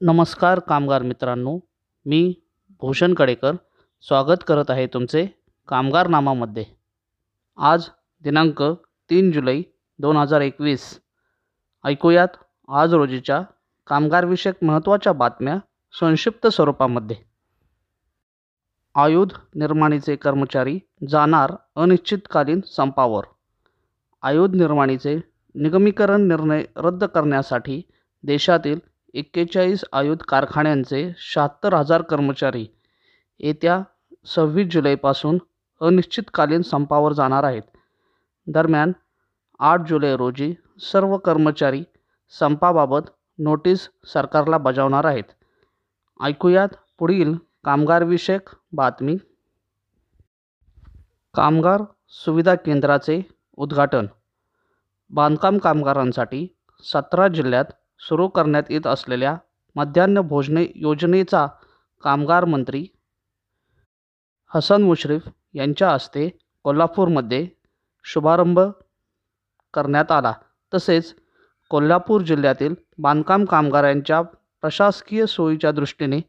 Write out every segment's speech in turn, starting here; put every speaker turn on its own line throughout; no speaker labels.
नमस्कार कामगार मित्रांनो मी भूषण कडेकर स्वागत करत आहे तुमचे कामगारनामामध्ये आज दिनांक तीन जुलै दोन हजार एकवीस. ऐकूयात आज रोजीच्या कामगारविषयक महत्त्वाच्या बातम्या संक्षिप्त स्वरूपामध्ये. आयुध निर्माणीचे कर्मचारी जाणार अनिश्चितकालीन संपावर. आयुध निर्माणीचे निगमीकरण निर्णय रद्द करण्यासाठी देशातील एक्केचाळीस आयुध कारखान्यांचे शहात्तर हजार कर्मचारी येत्या सव्वीस जुलैपासून अनिश्चितकालीन संपावर जाणार आहेत. दरम्यान आठ जुलै रोजी सर्व कर्मचारी संपाबाबत नोटीस सरकारला बजावणार आहेत. ऐकूयात पुढील कामगारविषयक बातमी. कामगार सुविधा केंद्राचे उद्घाटन. बांधकाम कामगारांसाठी सतरा जिल्ह्यात सुरू करण्यात येत असलेल्या मध्यान्ह भोजने योजनेचा कामगार मंत्री हसन मुश्रीफ यांच्या हस्ते कोल्हापूरमध्ये शुभारंभ करण्यात आला. तसेच कोल्हापूर जिल्ह्यातील बांधकाम कामगारांच्या प्रशासकीय सोयीच्या दृष्टीने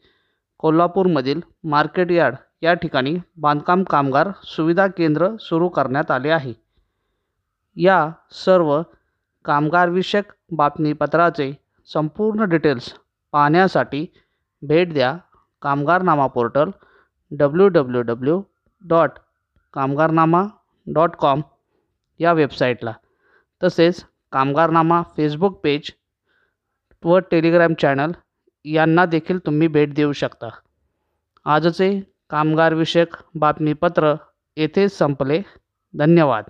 कोल्हापूरमधील मार्केट यार्ड या ठिकाणी बांधकाम कामगार सुविधा केंद्र सुरू करण्यात आले आहे. या सर्व कामगारविषयक बातमीपत्राचे संपूर्ण डिटेल्स पाहण्यासाठी भेट द्या Kamgarnama portal W W W dot Kamgarnama dot com या वेबसाईटला. तसेच कामगारनामा फेसबुक पेज व टेलिग्राम चॅनल यांना देखील तुम्ही भेट देऊ शकता. आजचे कामगारविषयक बातमीपत्र येथे संपले. धन्यवाद.